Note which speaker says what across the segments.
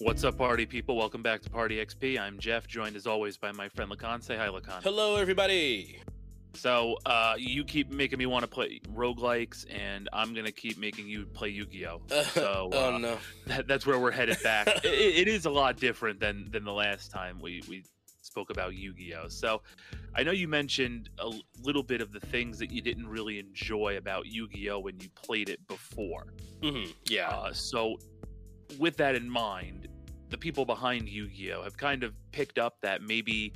Speaker 1: What's up, party people? Welcome back to Party XP. I'm Jeff, joined as always by my friend Lakan. Say hi, Lakan.
Speaker 2: Hello, everybody.
Speaker 1: So, uh, you keep making me want to play roguelikes, and I'm gonna keep making you play Yu-Gi-Oh. So,
Speaker 2: oh
Speaker 1: uh,
Speaker 2: no.
Speaker 1: that, that's where we're headed back. it, it is a lot different than than the last time we we spoke about Yu-Gi-Oh. So, I know you mentioned a little bit of the things that you didn't really enjoy about Yu-Gi-Oh when you played it before.
Speaker 2: hmm Yeah.
Speaker 1: Uh, so, with that in mind, the people behind Yu Gi Oh have kind of picked up that maybe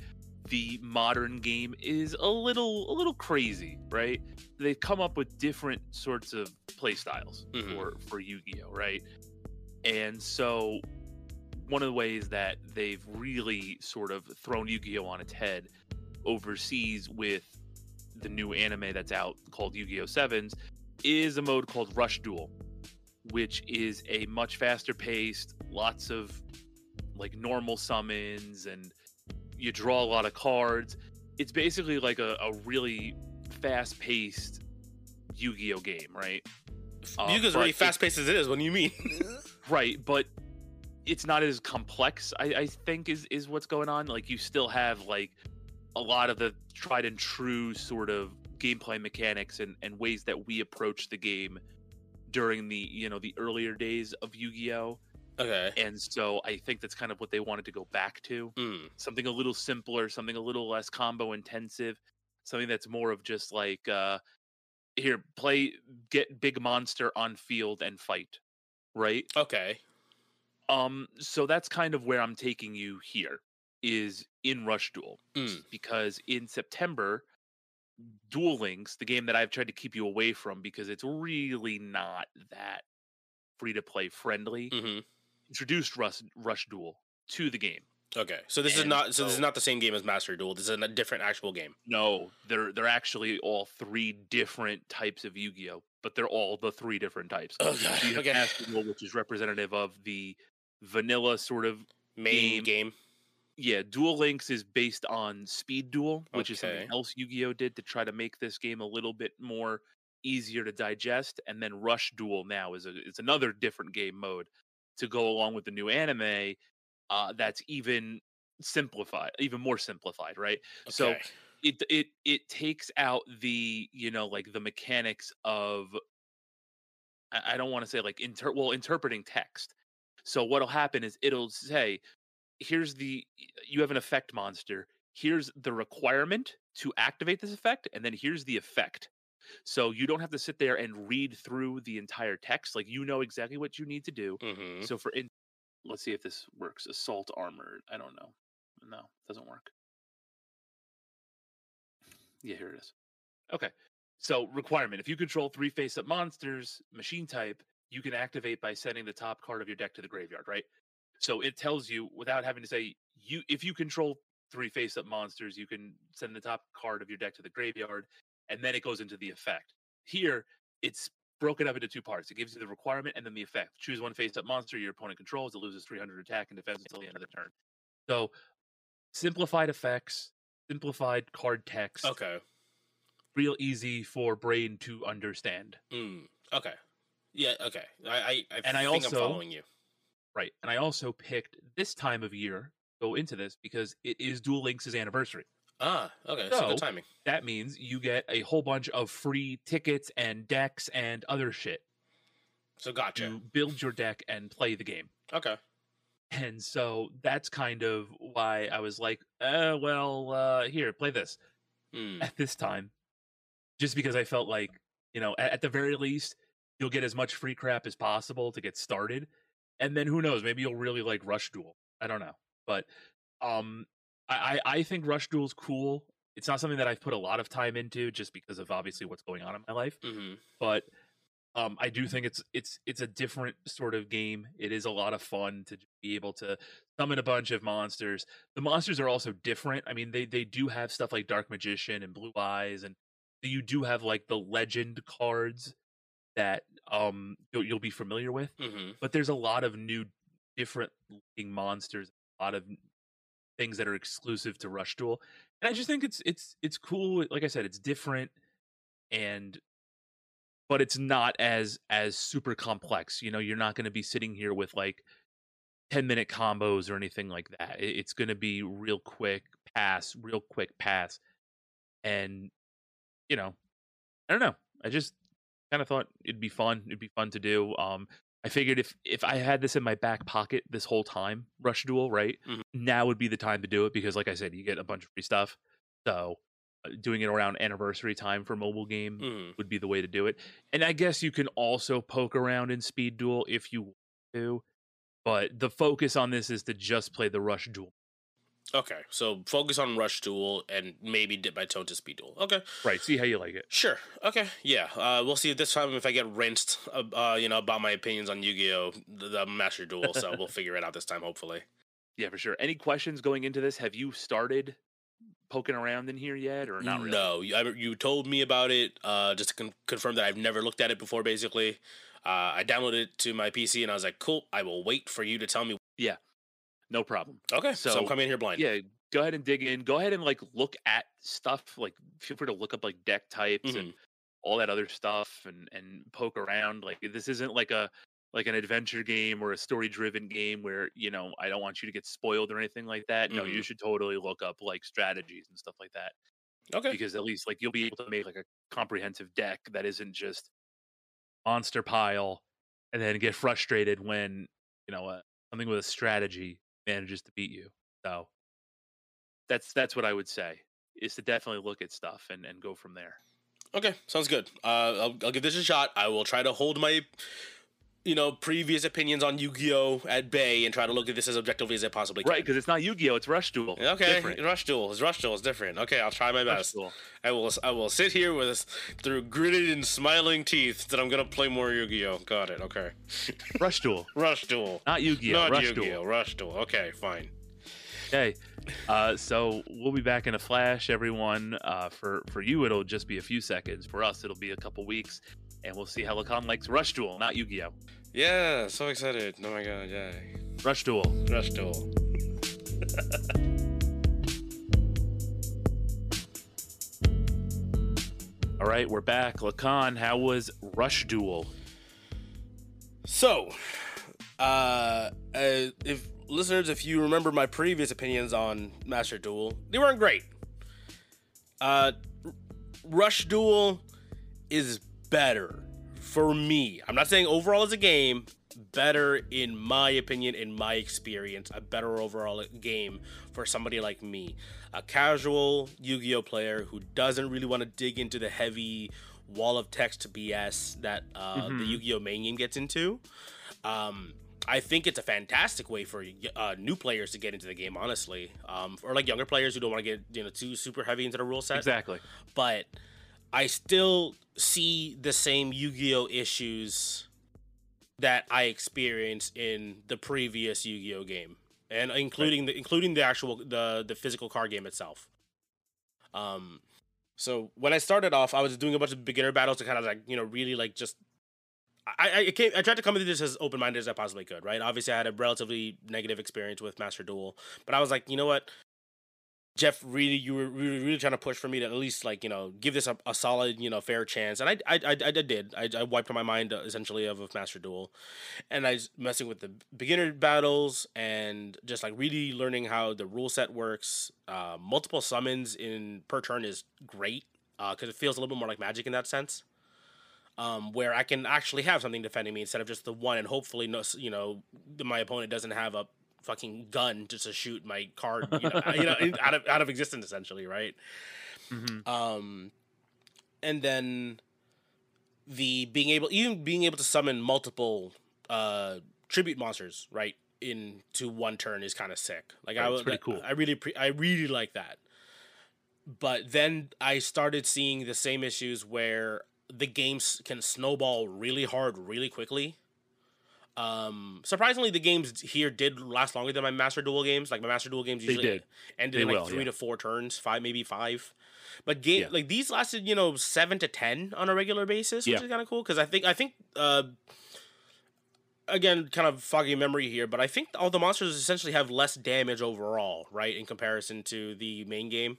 Speaker 1: the modern game is a little a little crazy, right? They've come up with different sorts of play styles
Speaker 2: Mhm.
Speaker 1: for for Yu Gi Oh, right? And so, one of the ways that they've really sort of thrown Yu Gi Oh on its head overseas with the new anime that's out called Yu Gi Oh Sevens is a mode called Rush Duel which is a much faster paced, lots of like normal summons, and you draw a lot of cards. It's basically like a, a really fast paced Yu Gi Oh game, right? uh,
Speaker 2: Yuga's
Speaker 1: but
Speaker 2: really fast paced as it is. What do you mean?
Speaker 1: Right, but it's not as complex, I, I think, is, is what's going on. Like, you still have like a lot of the tried and true sort of gameplay mechanics and, and ways that we approach the game during the you know the earlier days of Yu-Gi-Oh!
Speaker 2: okay.
Speaker 1: and so I think that's kind of what they wanted to go back to.
Speaker 2: Mm.
Speaker 1: Something a little simpler, something a little less combo intensive, something that's more of just like uh here, play get big monster on field and fight. Right?
Speaker 2: Okay.
Speaker 1: Um so that's kind of where I'm taking you here is in Rush Duel.
Speaker 2: Mm.
Speaker 1: Because in September Duel Links, the game that I've tried to keep you away from because it's really not that free to play friendly,
Speaker 2: hmm
Speaker 1: introduced Rush, Rush Duel to the game.
Speaker 2: Okay. So this is not. So this is not the same game as Master Duel. This is a different actual game.
Speaker 1: No, they're they're actually all three different types of Yu-Gi-Oh, but they're all the three different types.
Speaker 2: Oh
Speaker 1: So you have
Speaker 2: Okay.
Speaker 1: Master Duel, which is representative of the vanilla sort of
Speaker 2: Main
Speaker 1: game.
Speaker 2: game.
Speaker 1: Yeah. Duel Links is based on Speed Duel, which is something else Yu-Gi-Oh did to try to make this game a little bit more easier to digest. And then Rush Duel now is a is another different game mode to go along with the new anime. Uh, that's even simplified, even more simplified, right? So it it it takes out the you know like the mechanics of I, I don't want to say like inter well interpreting text. So what'll happen is it'll say, here's the you have an effect monster. Here's the requirement to activate this effect, and then here's the effect. So you don't have to sit there and read through the entire text. Like you know exactly what you need to do.
Speaker 2: hmm
Speaker 1: So for in, let's see if this works. Assault armor. I don't know. No, doesn't work. Yeah, here it is. Okay. So requirement: if you control three face-up monsters, machine type, you can activate by sending the top card of your deck to the graveyard. Right. So it tells you without having to say you. If you control three face-up monsters, you can send the top card of your deck to the graveyard, and then it goes into the effect. Here, it's broken up into two parts. It gives you the requirement and then the effect. Choose one face-up monster your opponent controls. It loses 300 attack and defense until the end of the turn. So, simplified effects, simplified card text,
Speaker 2: Okay.
Speaker 1: real easy for brain to understand.
Speaker 2: Mm. Okay. Yeah. Okay. I. I, I
Speaker 1: And I also-
Speaker 2: I'm following you.
Speaker 1: Right. And I also picked this time of year go into this because it is Duel Links' anniversary.
Speaker 2: Ah. Okay. So,
Speaker 1: So-
Speaker 2: good timing.
Speaker 1: That means you get a whole bunch of free tickets and decks and other shit
Speaker 2: So gotcha.
Speaker 1: to build your deck and play the game.
Speaker 2: Okay.
Speaker 1: And so that's kind of why I was like, uh, well, uh, here, play this
Speaker 2: Mm.
Speaker 1: at this time. Just because I felt like, you know, at, at the very least, you'll get as much free crap as possible to get started. And then who knows, maybe you'll really like Rush Duel. I don't know. But um I, I I think Rush Duel's cool. It's not something that I've put a lot of time into just because of obviously what's going on in my life
Speaker 2: hmm
Speaker 1: but um, I do think it's it's it's a different sort of game. It is a lot of fun to be able to summon a bunch of monsters. The monsters are also different. I mean, they they do have stuff like Dark Magician and Blue Eyes, and you do have like the Legend cards that um you'll, you'll be familiar with.
Speaker 2: hmm
Speaker 1: But there's a lot of new, different looking monsters. A lot of things that are exclusive to Rush Duel, and I just think it's it's it's cool. Like I said, it's different, and but it's not as as super complex. You know, you're not going to be sitting here with like 10 minute combos or anything like that. It, it's going to be real quick pass, real quick pass. And, you know, I don't know. I just kind of thought it'd be fun. It'd be fun to do. Um, I figured if if I had this in my back pocket this whole time, Rush Duel, right
Speaker 2: Mhm.
Speaker 1: now would be the time to do it because, like I said, you get a bunch of free stuff. So uh, doing it around anniversary time for mobile game
Speaker 2: Mhm.
Speaker 1: would be the way to do it. And I guess you can also poke around in Speed Duel if you want to, but the focus on this is to just play the Rush Duel.
Speaker 2: Okay, so focus on Rush Duel and maybe dip my toe to Speed Duel. Okay,
Speaker 1: Right. See how you like it.
Speaker 2: sure. Okay, yeah. Uh, we'll see this time if I get rinsed. Uh, uh, you know about my opinions on Yu-Gi-Oh, the, the Master Duel. So we'll figure it out this time, hopefully.
Speaker 1: Yeah, for sure. Any questions going into this? Have you started poking around in here yet, or not really?
Speaker 2: No, you, I, you told me about it. Uh, just to con- confirm that I've never looked at it before. Basically, uh, I downloaded it to my PC and I was like, "Cool, I will wait for you to tell me."
Speaker 1: No problem.
Speaker 2: Okay, so, I'm coming in here blind.
Speaker 1: Yeah, go ahead and dig in. Go ahead and like look at stuff. Like feel free to look up like deck types and all that other stuff and and poke around. Like this isn't like a like an adventure game or a story driven game where you know I don't want you to get spoiled or anything like that. No, you
Speaker 2: Mhm.
Speaker 1: should totally look up like strategies and stuff like that
Speaker 2: Okay.
Speaker 1: because at least like you'll be able to make like a comprehensive deck that isn't just monster pile and then get frustrated when you know uh, something with a strategy manages to beat you. So that's that's what I would say is to definitely look at stuff and and go from there.
Speaker 2: Okay, sounds good. Uh, I'll, I'll give this a shot. I will try to hold my, you know, previous opinions on Yu-Gi-Oh at bay and try to look at this as objectively as I possibly can.
Speaker 1: Right, because it's not Yu-Gi-Oh, it's Rush Duel.
Speaker 2: Okay,
Speaker 1: different.
Speaker 2: Rush Duel. It's Rush Duel. It's different. Okay, I'll try my best. I will. I will sit here with through gritted and smiling teeth that I'm gonna play more Yu-Gi-Oh. Got it. Okay.
Speaker 1: Rush Duel,
Speaker 2: Rush Duel.
Speaker 1: not Yu-Gi-Oh,
Speaker 2: Not
Speaker 1: Rush
Speaker 2: Yu-Gi-Oh.
Speaker 1: Duel.
Speaker 2: Rush Duel. Okay, fine.
Speaker 1: Okay, uh, so we'll be back in a flash, everyone. Uh, for for you, it'll just be a few seconds. For us, it'll be a couple weeks, and we'll see how Lakan likes Rush Duel, not Yu-Gi-Oh.
Speaker 2: Yeah, so excited. Oh my god, yeah.
Speaker 1: Rush Duel.
Speaker 2: Rush Duel.
Speaker 1: All right, we're back. Lakan, how was Rush Duel?
Speaker 2: So, uh, uh, if listeners, if you remember my previous opinions on Master Duel, they weren't great. Uh, R- Rush Duel is better for me. I'm not saying overall as a game, better in my opinion, in my experience, a better overall game for somebody like me, a casual Yu-Gi-Oh player who doesn't really want to dig into the heavy wall of text BS that uh, the
Speaker 1: Mhm.
Speaker 2: Yu-Gi-Oh main game gets into. Um, I think it's a fantastic way for uh, new players to get into the game, honestly, um, or like younger players who don't want to get you know too super heavy into the rule set
Speaker 1: Exactly.
Speaker 2: but I still see the same Yu-Gi-Oh issues that I experienced in the previous Yu-Gi-Oh game, and including the including the actual the the physical card game itself. Um, so when I started off, I was doing a bunch of beginner battles to kind of like you know really like just. I, I came, I tried to come into this as open minded as I possibly could, right? Obviously, I had a relatively negative experience with Master Duel, but I was like, you know what, Jeff, really, you were really, really trying to push for me to at least like you know give this a, a solid you know fair chance, and I I I, I did. I, I wiped my mind uh, essentially of, of Master Duel, and I was messing with the beginner battles and just like really learning how the rule set works. Uh, multiple summons in per turn is great because it feels a little bit more like Magic in that sense. Um, where I can actually have something defending me instead of just the one, and hopefully, no, you know, my opponent doesn't have a fucking gun just to shoot my card, you know, you know out of out of existence, essentially, right?
Speaker 1: hmm
Speaker 2: Um, and then the being able, even being able to summon multiple uh tribute monsters, right, into one turn is kind of sick. Like I was,
Speaker 1: pretty cool.
Speaker 2: I really, pre- I really like that. But then I started seeing the same issues where the games can snowball really hard, really quickly. Um, surprisingly, the games here did last longer than my Master Duel games. Like my Master Duel games
Speaker 1: They
Speaker 2: usually
Speaker 1: did.
Speaker 2: ended
Speaker 1: They
Speaker 2: in like
Speaker 1: will,
Speaker 2: three
Speaker 1: yeah.
Speaker 2: to four turns, five maybe five. But game
Speaker 1: Yeah.
Speaker 2: like these lasted, you know, seven to ten on a regular basis, which
Speaker 1: Yeah.
Speaker 2: is kind of cool. Because I think I think uh, again, kind of foggy memory here, but I think all the monsters essentially have less damage overall, right, in comparison to the main game.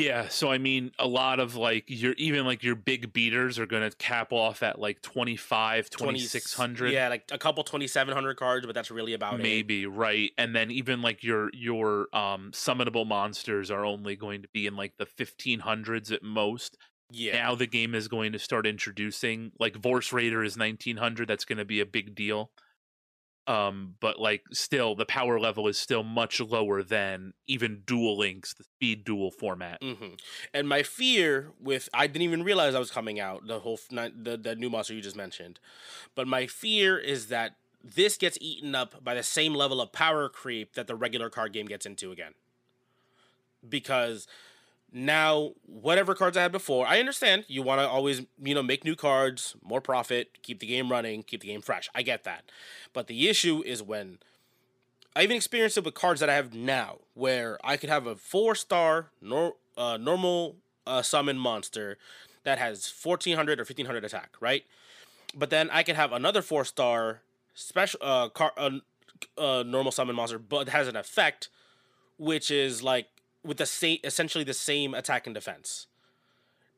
Speaker 1: Yeah, so I mean, a lot of like your even like your big beaters are going to cap off at like 25, 2600.
Speaker 2: Yeah, like a couple 2700 cards, but that's really about
Speaker 1: maybe,
Speaker 2: it.
Speaker 1: right. And then even like your your um summonable monsters are only going to be in like the 1500s at most.
Speaker 2: Yeah.
Speaker 1: Now the game is going to start introducing like Vorse Raider is 1900, that's going to be a big deal um but like still the power level is still much lower than even Duel Links the speed duel format
Speaker 2: mm-hmm. and my fear with i didn't even realize i was coming out the whole the, the new monster you just mentioned but my fear is that this gets eaten up by the same level of power creep that the regular card game gets into again because now, whatever cards I had before, I understand you want to always, you know, make new cards, more profit, keep the game running, keep the game fresh. I get that. But the issue is when I even experienced it with cards that I have now, where I could have a four star nor, uh, normal uh, summon monster that has 1400 or 1500 attack, right? But then I could have another four star special uh, car, uh, uh, normal summon monster, but has an effect which is like with the same essentially the same attack and defense.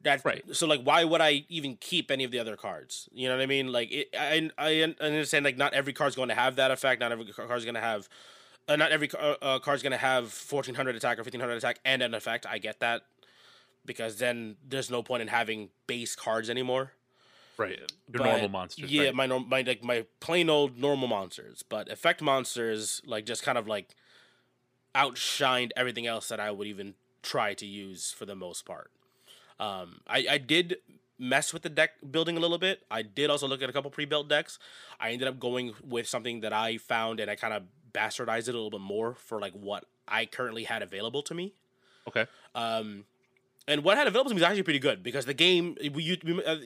Speaker 2: That
Speaker 1: right.
Speaker 2: So like, why would I even keep any of the other cards? You know what I mean? Like, it, I I understand like not every card's going to have that effect. Not every card's going to have. Uh, not every uh, uh, card's going to have 1400 attack or 1500 attack and an effect. I get that because then there's no point in having base cards anymore.
Speaker 1: Right. Your but, normal monsters.
Speaker 2: Yeah,
Speaker 1: right?
Speaker 2: my my like my plain old normal monsters, but effect monsters like just kind of like outshined everything else that I would even try to use for the most part. Um, I, I did mess with the deck building a little bit. I did also look at a couple pre-built decks. I ended up going with something that I found and I kind of bastardized it a little bit more for like what I currently had available to me.
Speaker 1: Okay.
Speaker 2: Um, and what I had available to me is actually pretty good because the game you you, uh,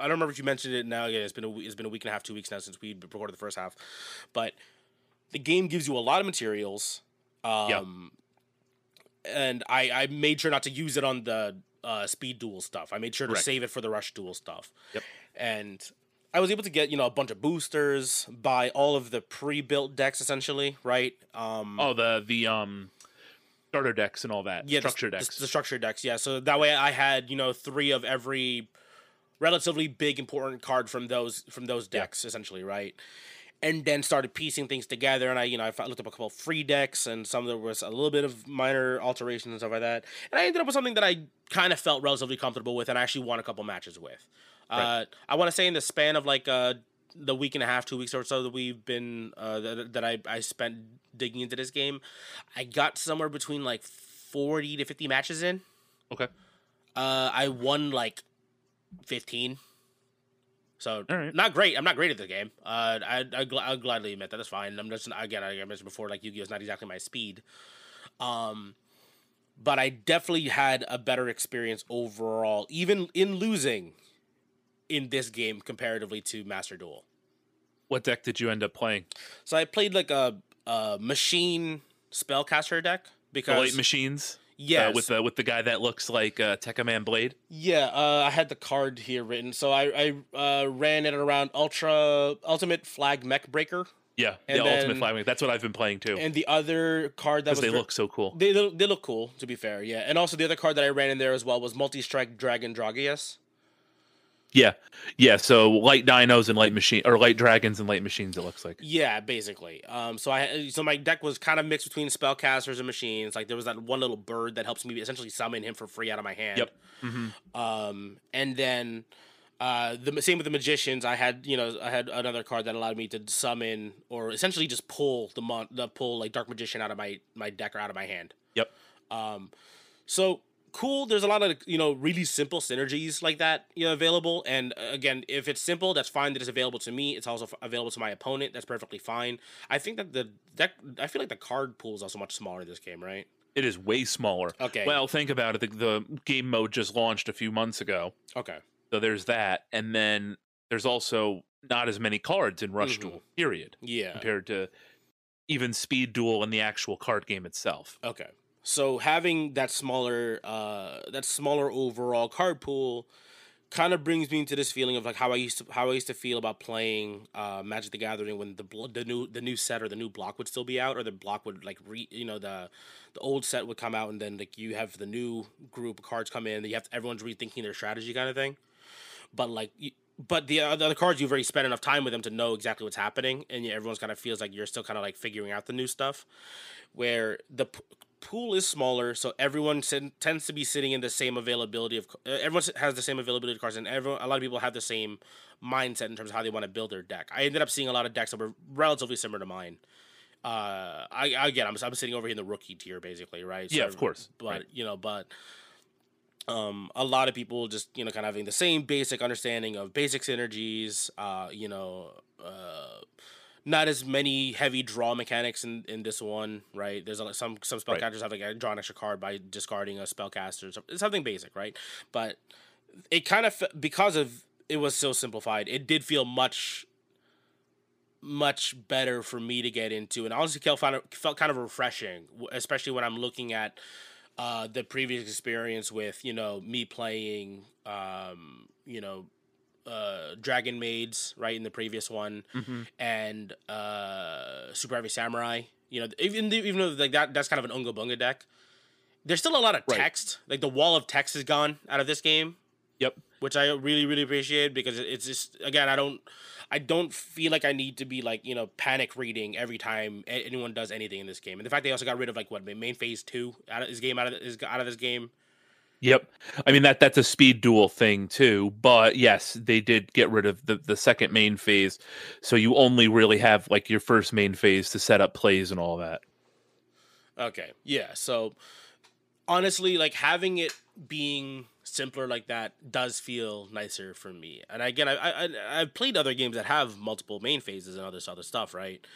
Speaker 2: I don't remember if you mentioned it now. Yeah, it's been a it's been a week and a half, two weeks now since we recorded the first half, but the game gives you a lot of materials. Um, yep. And I, I made sure not to use it on the uh, speed duel stuff. I made sure to save it for the rush duel stuff.
Speaker 1: Yep.
Speaker 2: And I was able to get you know a bunch of boosters, buy all of the pre-built decks essentially, right? Um,
Speaker 1: oh, the the um starter decks and all that.
Speaker 2: Yeah,
Speaker 1: structure
Speaker 2: the,
Speaker 1: decks.
Speaker 2: The, the structure decks. Yeah, so that way I had you know three of every relatively big important card from those from those decks essentially, right? And then started piecing things together. And I, you know, I looked up a couple free decks, and some there was a little bit of minor alterations and stuff like that. And I ended up with something that I kind of felt relatively comfortable with, and I actually won a couple matches with. Right. Uh, I want to say in the span of like uh, the week and a half, two weeks or so that we've been uh, that, that I I spent digging into this game, I got somewhere between like forty to fifty matches in.
Speaker 1: Okay.
Speaker 2: Uh, I won like fifteen. So
Speaker 1: right.
Speaker 2: not great. I'm not great at the game. Uh, I I gl- I'll gladly admit that. That's fine. I'm just again I mentioned before like Yu-Gi-Oh is not exactly my speed. Um, but I definitely had a better experience overall, even in losing in this game comparatively to Master Duel.
Speaker 1: What deck did you end up playing?
Speaker 2: So I played like a, a machine spellcaster deck because
Speaker 1: the light machines.
Speaker 2: Yeah,
Speaker 1: uh, with the with the guy that looks like uh, Man Blade.
Speaker 2: Yeah, uh, I had the card here written, so I I uh, ran it around Ultra Ultimate Flag Mech Breaker.
Speaker 1: Yeah, and the then, Ultimate Flag Mech. That's what I've been playing too.
Speaker 2: And the other card that was
Speaker 1: they look so cool.
Speaker 2: They they look cool to be fair. Yeah, and also the other card that I ran in there as well was Multi Strike Dragon Dragias.
Speaker 1: Yeah, yeah. So light dinos and light machine, or light dragons and light machines. It looks like.
Speaker 2: Yeah, basically. Um, so I so my deck was kind of mixed between spellcasters and machines. Like there was that one little bird that helps me essentially summon him for free out of my hand.
Speaker 1: Yep. Mm-hmm.
Speaker 2: Um, and then. Uh, the same with the magicians. I had, you know, I had another card that allowed me to summon or essentially just pull the mon- the pull like dark magician out of my my deck or out of my hand.
Speaker 1: Yep.
Speaker 2: Um, so cool. There's a lot of you know really simple synergies like that you know available. And uh, again, if it's simple, that's fine. That it's available to me. It's also available to my opponent. That's perfectly fine. I think that the deck. I feel like the card pool is also much smaller in this game, right?
Speaker 1: It is way smaller.
Speaker 2: Okay.
Speaker 1: Well, think about it. The, the game mode just launched a few months ago.
Speaker 2: Okay.
Speaker 1: So there's that, and then there's also not as many cards in Rush mm-hmm. Duel. Period.
Speaker 2: Yeah.
Speaker 1: Compared to even Speed Duel and the actual card game itself.
Speaker 2: Okay. So having that smaller uh that smaller overall card pool kind of brings me into this feeling of like how I used to how I used to feel about playing uh, Magic the Gathering when the the new the new set or the new block would still be out or the block would like re you know the the old set would come out and then like you have the new group of cards come in you have to, everyone's rethinking their strategy kind of thing. But like you, but the other cards you've already spent enough time with them to know exactly what's happening and everyone's kind of feels like you're still kind of like figuring out the new stuff. Where the pool is smaller so everyone sit, tends to be sitting in the same availability of uh, everyone has the same availability of cards and everyone a lot of people have the same mindset in terms of how they want to build their deck i ended up seeing a lot of decks that were relatively similar to mine uh i again i'm, I'm sitting over here in the rookie tier basically right
Speaker 1: yeah of course
Speaker 2: but
Speaker 1: right.
Speaker 2: you know but um, a lot of people just you know kind of having the same basic understanding of basic synergies. Uh, you know, uh, not as many heavy draw mechanics in, in this one, right? There's a, some some spellcasters right. have like a draw an extra card by discarding a spellcaster, something basic, right? But it kind of because of it was so simplified, it did feel much much better for me to get into, and honestly, felt felt kind of refreshing, especially when I'm looking at uh, the previous experience with you know me playing um, you know uh, Dragon Maids right in the previous one
Speaker 1: mm-hmm.
Speaker 2: and uh, Super Heavy Samurai. You know, even even though like that that's kind of an unga bunga deck. There's still a lot of text. Right. Like the wall of text is gone out of this game.
Speaker 1: Yep.
Speaker 2: Which I really really appreciate because it's just again I don't I don't feel like I need to be like you know panic reading every time anyone does anything in this game. And the fact they also got rid of like what main phase two out of this game out of this, out of this game.
Speaker 1: Yep, I mean that that's a speed duel thing too. But yes, they did get rid of the the second main phase, so you only really have like your first main phase to set up plays and all that.
Speaker 2: Okay, yeah. So honestly, like having it being simpler like that does feel nicer for me. And again, I, I I've played other games that have multiple main phases and other other stuff, right?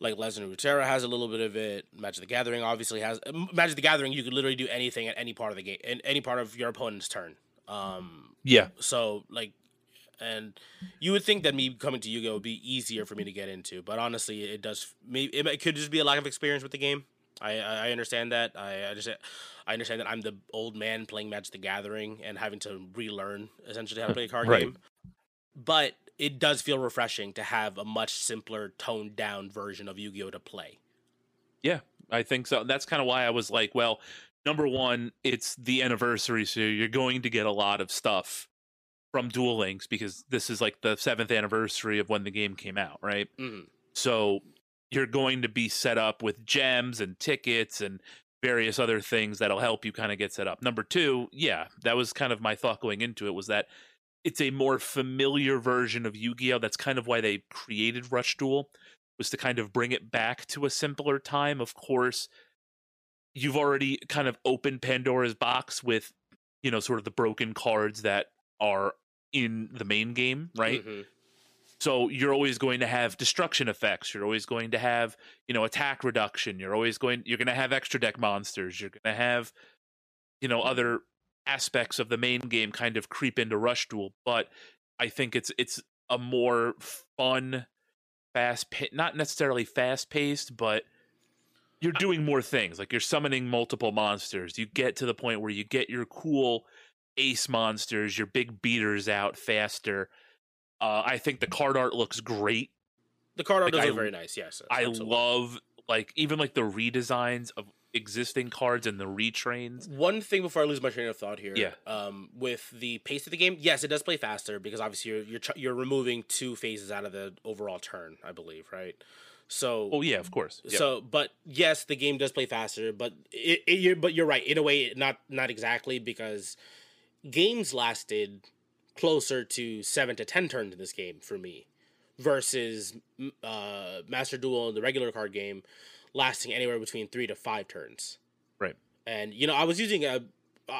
Speaker 2: Like Legend of Runeterra has a little bit of it. Magic the Gathering obviously has. Magic the Gathering, you could literally do anything at any part of the game, in any part of your opponent's turn. Um,
Speaker 1: yeah.
Speaker 2: So like, and you would think that me coming to Yu-Gi-Oh would be easier for me to get into, but honestly, it does. Maybe it could just be a lack of experience with the game. I I understand that. I I just I understand that I'm the old man playing Magic the Gathering and having to relearn essentially how to play a card right. game. But it does feel refreshing to have a much simpler, toned down version of Yu Gi Oh to play.
Speaker 1: Yeah, I think so. That's kind of why I was like, well, number one, it's the anniversary, so you're going to get a lot of stuff from Duel Links because this is like the seventh anniversary of when the game came out, right?
Speaker 2: Mm-hmm.
Speaker 1: So you're going to be set up with gems and tickets and various other things that'll help you kind of get set up. Number two, yeah, that was kind of my thought going into it was that it's a more familiar version of Yu-Gi-Oh. That's kind of why they created Rush Duel was to kind of bring it back to a simpler time. Of course, you've already kind of opened Pandora's box with, you know, sort of the broken cards that are in the main game, right?
Speaker 2: Mm-hmm.
Speaker 1: So you're always going to have destruction effects. You're always going to have, you know, attack reduction. You're always going you're going to have extra deck monsters. You're going to have you know other aspects of the main game kind of creep into Rush Duel, but I think it's it's a more fun fast not necessarily fast paced, but you're doing more things. Like you're summoning multiple monsters. You get to the point where you get your cool ace monsters, your big beaters out faster uh, I think the card art looks great.
Speaker 2: The card art like, does I, look very nice. Yes,
Speaker 1: I love like even like the redesigns of existing cards and the retrains.
Speaker 2: One thing before I lose my train of thought here,
Speaker 1: yeah.
Speaker 2: Um, with the pace of the game, yes, it does play faster because obviously you're you're you're removing two phases out of the overall turn, I believe, right? So,
Speaker 1: oh yeah, of course.
Speaker 2: Yep. So, but yes, the game does play faster, but it, it you're, but you're right in a way, not not exactly because games lasted closer to seven to ten turns in this game for me, versus uh, Master Duel, and the regular card game, lasting anywhere between three to five turns.
Speaker 1: Right.
Speaker 2: And you know, I was using a,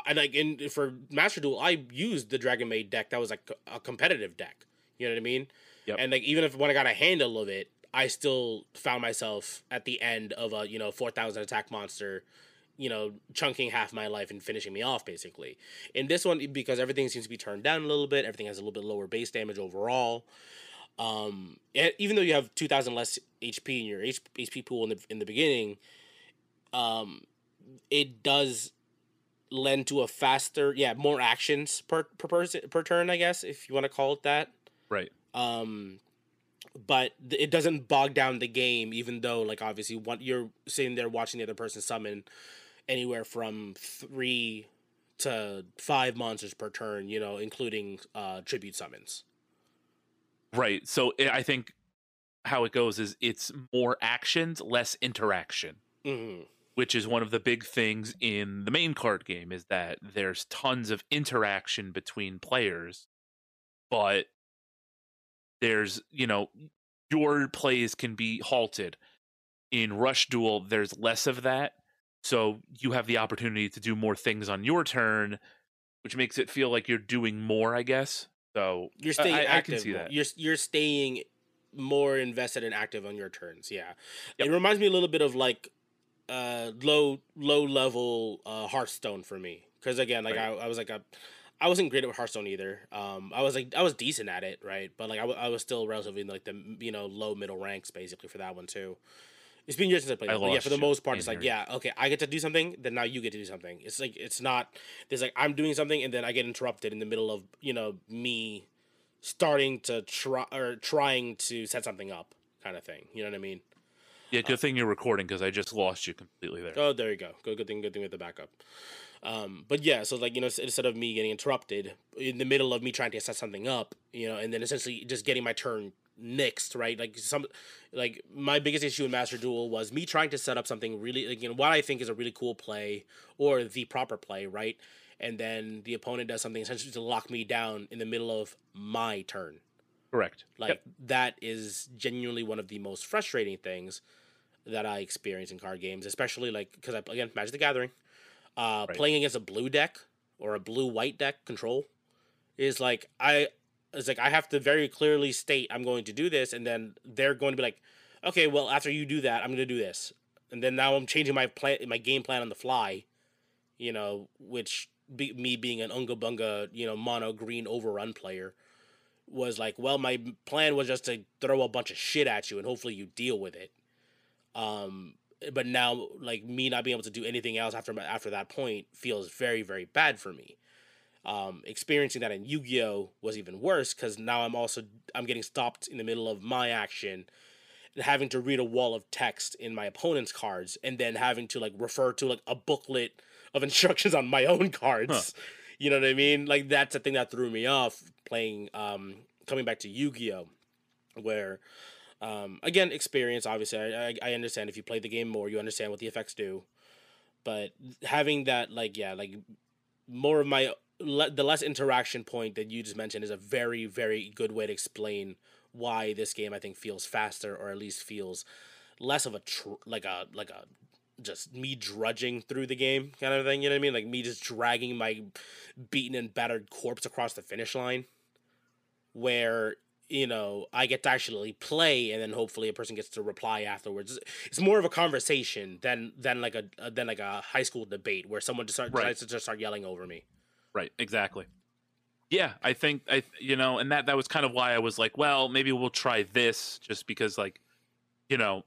Speaker 2: and like in for Master Duel, I used the Dragon Maid deck that was like a competitive deck. You know what I mean?
Speaker 1: Yep.
Speaker 2: And like even if when I got a handle of it, I still found myself at the end of a you know four thousand attack monster you know, chunking half my life and finishing me off basically. In this one, because everything seems to be turned down a little bit, everything has a little bit lower base damage overall. Um, even though you have two thousand less HP in your HP pool in the in the beginning, um, it does lend to a faster, yeah, more actions per per person per turn, I guess, if you want to call it that.
Speaker 1: Right.
Speaker 2: Um, but th- it doesn't bog down the game, even though like obviously one you're sitting there watching the other person summon anywhere from three to five monsters per turn, you know, including uh tribute summons.
Speaker 1: Right. So i I think how it goes is it's more actions, less interaction,
Speaker 2: Mm-hmm.
Speaker 1: which is one of the big things in the main card game is that there's tons of interaction between players, but there's, you know, your plays can be halted. In Rush Duel, there's less of that. So you have the opportunity to do more things on your turn, which makes it feel like you're doing more, I guess. So
Speaker 2: You're staying
Speaker 1: I, I
Speaker 2: active.
Speaker 1: can see that.
Speaker 2: You're you're staying more invested and active on your turns. Yeah,
Speaker 1: Yep.
Speaker 2: it reminds me a little bit of like uh low low level uh Hearthstone for me because again like
Speaker 1: Right.
Speaker 2: I, I was like a I wasn't great at Hearthstone either. Um, I was like I was decent at it, right? But like I, was still relatively in like the you know low middle ranks basically for that one too. It's been years since I played.
Speaker 1: I
Speaker 2: it, but yeah, for the most part, it's like yeah, okay, I get to do something, then now you get to do something. It's like it's not. There's like I'm doing something, and then I get interrupted in the middle of you know me starting to try or trying to set something up, kind of thing. You know what I mean?
Speaker 1: Yeah, good thing you're recording because I just lost you completely there.
Speaker 2: Oh, there you go. Good, good thing. Good thing with the backup. Um, but yeah, so like you know, instead of me getting interrupted in the middle of me trying to set something up, you know, and then essentially just getting my turn nixed, right? Like some, like my biggest issue in Master Duel was me trying to set up something really, like you know, what I think is a really cool play or the proper play, right? And then the opponent does something essentially to lock me down in the middle of my turn.
Speaker 1: Correct.
Speaker 2: Like
Speaker 1: Yep.
Speaker 2: that is genuinely one of the most frustrating things that I experience in card games, especially like because I again Magic the Gathering, uh,
Speaker 1: Right.
Speaker 2: playing against a blue deck or a blue white deck control is like I it's like I have to very clearly state I'm going to do this, and then they're going to be like, okay, well after you do that, I'm going to do this, and then now I'm changing my plan, my game plan on the fly, you know, which be, me being an unga bunga, you know, mono green overrun player was like, well, my plan was just to throw a bunch of shit at you and hopefully you deal with it. Um, but now, like me not being able to do anything else after my- after that point feels very very bad for me. Um, experiencing that in Yu Gi Oh was even worse because now I'm also I'm getting stopped in the middle of my action and having to read a wall of text in my opponent's cards and then having to like refer to like a booklet of instructions on my own cards. You know what I mean? Like that's the thing that threw me off playing um coming back to Yu-Gi-Oh where um again experience obviously I, I I understand if you play the game more you understand what the effects do but having that like yeah like more of my le- the less interaction point that you just mentioned is a very very good way to explain why this game I think feels faster or at least feels less of a tr- like a like a just me drudging through the game kind of thing you know what I mean like me just dragging my beaten and battered corpse across the finish line where you know I get to actually play and then hopefully a person gets to reply afterwards. It's more of a conversation than than like a than like a high school debate where someone just start,
Speaker 1: Right.
Speaker 2: decides to just start yelling over me.
Speaker 1: Right. Exactly. Yeah, I think I you know, and that that was kind of why I was like, well, maybe we'll try this just because like, you know,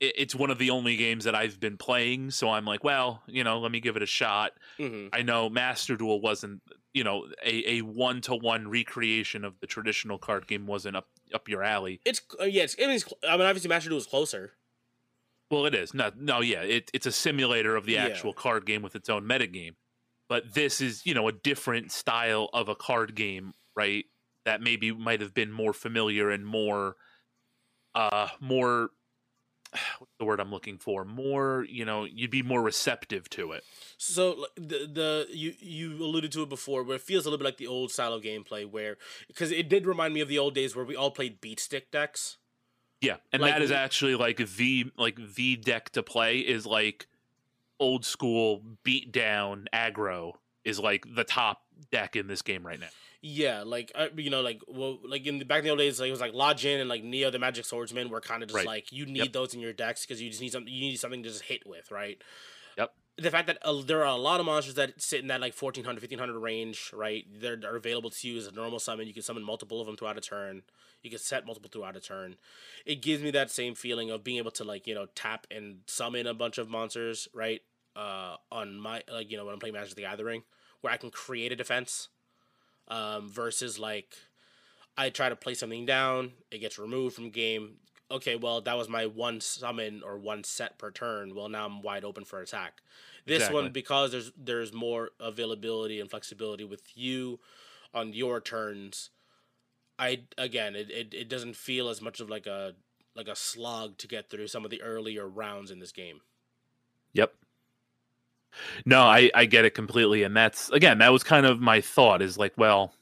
Speaker 1: it, it's one of the only games that I've been playing, so I'm like, well, you know, let me give it a shot.
Speaker 2: hmm
Speaker 1: I know Master Duel wasn't, you know, a a one to one recreation of the traditional card game wasn't up up your alley.
Speaker 2: It's uh, yeah, it's, I mean, it's, I mean obviously Master Duel is closer.
Speaker 1: Well, it is. No, no, yeah, it, it's a simulator of the
Speaker 2: Yeah.
Speaker 1: actual card game with its own metagame. But this is, you know, a different style of a card game, right? That maybe might have been more familiar and more, uh, more. What's the word I'm looking for? More, you know, you'd be more receptive to it.
Speaker 2: So the the you you alluded to it before, where it feels a little bit like the old style of gameplay, where because it did remind me of the old days where we all played beat stick decks.
Speaker 1: Yeah, and
Speaker 2: Like,
Speaker 1: that is actually like the like the deck to play is like old school beat down aggro is like the top deck in this game right now.
Speaker 2: Yeah, like uh, you know, like well, like in the back in the old days, like it was like La Jinn and like Neo, the Magic Swordsman, were kind of just
Speaker 1: Right.
Speaker 2: like you need
Speaker 1: Yep.
Speaker 2: those in your decks because you just need something. You need something to just hit with, right? The fact that uh, there are a lot of monsters that sit in that like 1400, 1500 range, right? They're, they're available to you as a normal summon. You can summon multiple of them throughout a turn. You can set multiple throughout a turn. It gives me that same feeling of being able to like you know tap and summon a bunch of monsters, right? uh, on my like you know when I'm playing Magic the Gathering, where I can create a defense, um, versus like I try to play something down, it gets removed from game. Okay, well that was my one summon or one set per turn. Well now I'm wide open for attack. This
Speaker 1: Exactly.
Speaker 2: one because there's there's more availability and flexibility with you on your turns. I again it, it, it doesn't feel as much of like a like a slog to get through some of the earlier rounds in this game.
Speaker 1: Yep. No, I I get it completely, and that's again that was kind of my thought is like, well,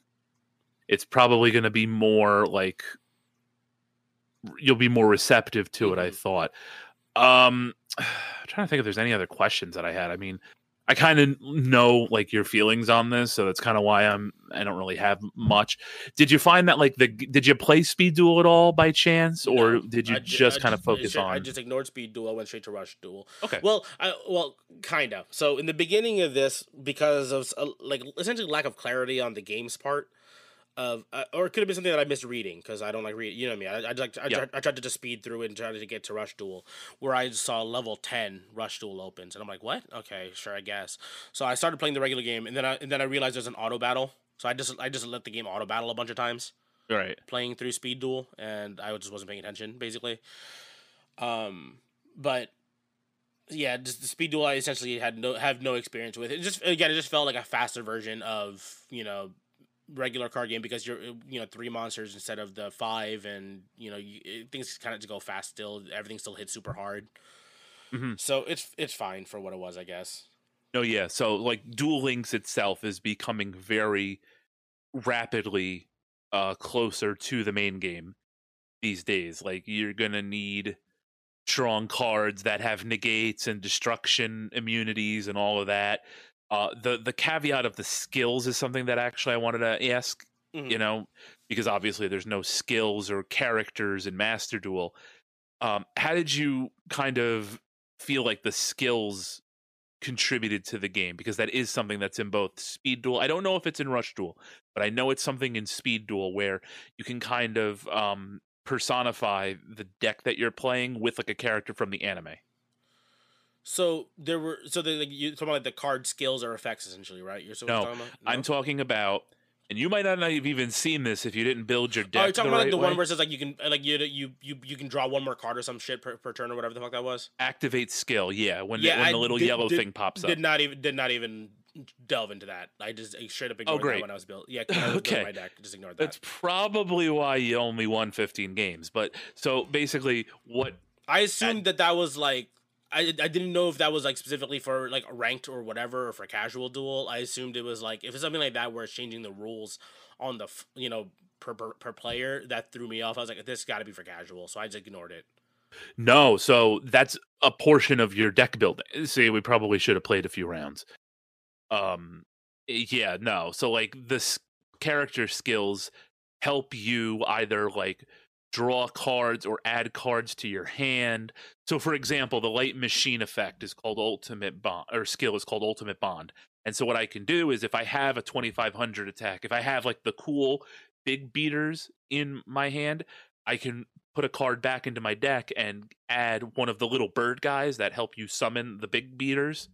Speaker 1: it's probably going to be more like you'll be more receptive to it. I
Speaker 2: Mhm.
Speaker 1: thought. Um, I'm trying to think if there's any other questions that I had. I mean, I kind of know like your feelings on this, so that's kind of why I'm I don't really have much. Did you find that like the did you play Speed Duel at all by chance, or
Speaker 2: No,
Speaker 1: did you
Speaker 2: I
Speaker 1: just kind of focus on?
Speaker 2: I just ignored speed duel. I Went straight to rush duel.
Speaker 1: okay,
Speaker 2: Well, I, well, kind of. So in the beginning of this, because of uh, like essentially lack of clarity on the game's part, of uh, or it could have been something that I missed reading because I don't like read. You know what I mean? I I, like I,
Speaker 1: Yeah.
Speaker 2: tried, I tried to just speed through it and tried to get to rush duel, where I saw level ten rush duel opens, and I'm like, what? Okay, sure, I guess. So I started playing the regular game, and then I and then I realized there's an auto battle. So I just I just let the game auto battle a bunch of times
Speaker 1: right.
Speaker 2: playing through speed duel and i just wasn't paying attention basically um but yeah just the speed duel i essentially had no have no experience with it just again it just felt like a faster version of you know regular card game because you're you know three monsters instead of the five and you know you, things kind of just go fast still everything still hits super hard
Speaker 1: Mhm.
Speaker 2: so it's it's fine for what it was i guess
Speaker 1: No, yeah. So like Duel Links itself is becoming very rapidly uh closer to the main game these days. Like you're gonna need strong cards that have negates and destruction immunities and all of that. Uh the the caveat of the skills is something that actually I wanted to ask,
Speaker 2: Mhm.
Speaker 1: you know, because obviously there's no skills or characters in Master Duel. Um how did you kind of feel like the skills contributed to the game because that is something that's in both Speed Duel. I don't know if it's in Rush Duel, but I know it's something in Speed Duel where you can kind of um, personify the deck that you're playing with like a character from the anime.
Speaker 2: So there were so the like you talking about like the card skills or effects essentially right you're so
Speaker 1: No,
Speaker 2: talking about No?
Speaker 1: I'm talking about, and you might not have even seen this if you didn't build your deck.
Speaker 2: Oh, you're talking
Speaker 1: the
Speaker 2: about like the
Speaker 1: way.
Speaker 2: one where it says like you can uh, like you you you you can draw one more card or some shit per, per turn or whatever the fuck that was.
Speaker 1: activate skill. Yeah, when
Speaker 2: Yeah,
Speaker 1: the, when
Speaker 2: I
Speaker 1: the little
Speaker 2: did-
Speaker 1: yellow
Speaker 2: did-
Speaker 1: thing pops up.
Speaker 2: Did not even did not even delve into that. I just I straight up oh, ignored that
Speaker 1: Oh, great.
Speaker 2: when I was built. Yeah, I was
Speaker 1: Okay.
Speaker 2: my deck. Just ignored that.
Speaker 1: That's probably why you only won 15 games. But so basically, what
Speaker 2: I assumed that that was like. I, I didn't know if that was like specifically for like ranked or whatever or for casual duel. I assumed it was like if it's something like that where it's changing the rules on the you know per, per per player that threw me off. I was like this got to be for casual, so I just ignored it.
Speaker 1: No, so that's a portion of your deck building. See, we probably should have played a few rounds. Um, yeah, no. So like the s- character skills help you either like draw cards or add cards to your hand. So for example, the light machine effect is called ultimate bond or skill is called ultimate bond. And so what I can do is if I have a 2500 attack, if I have like the cool big beaters in my hand, I can put a card back into my deck and add one of the little bird guys that help you summon the big beaters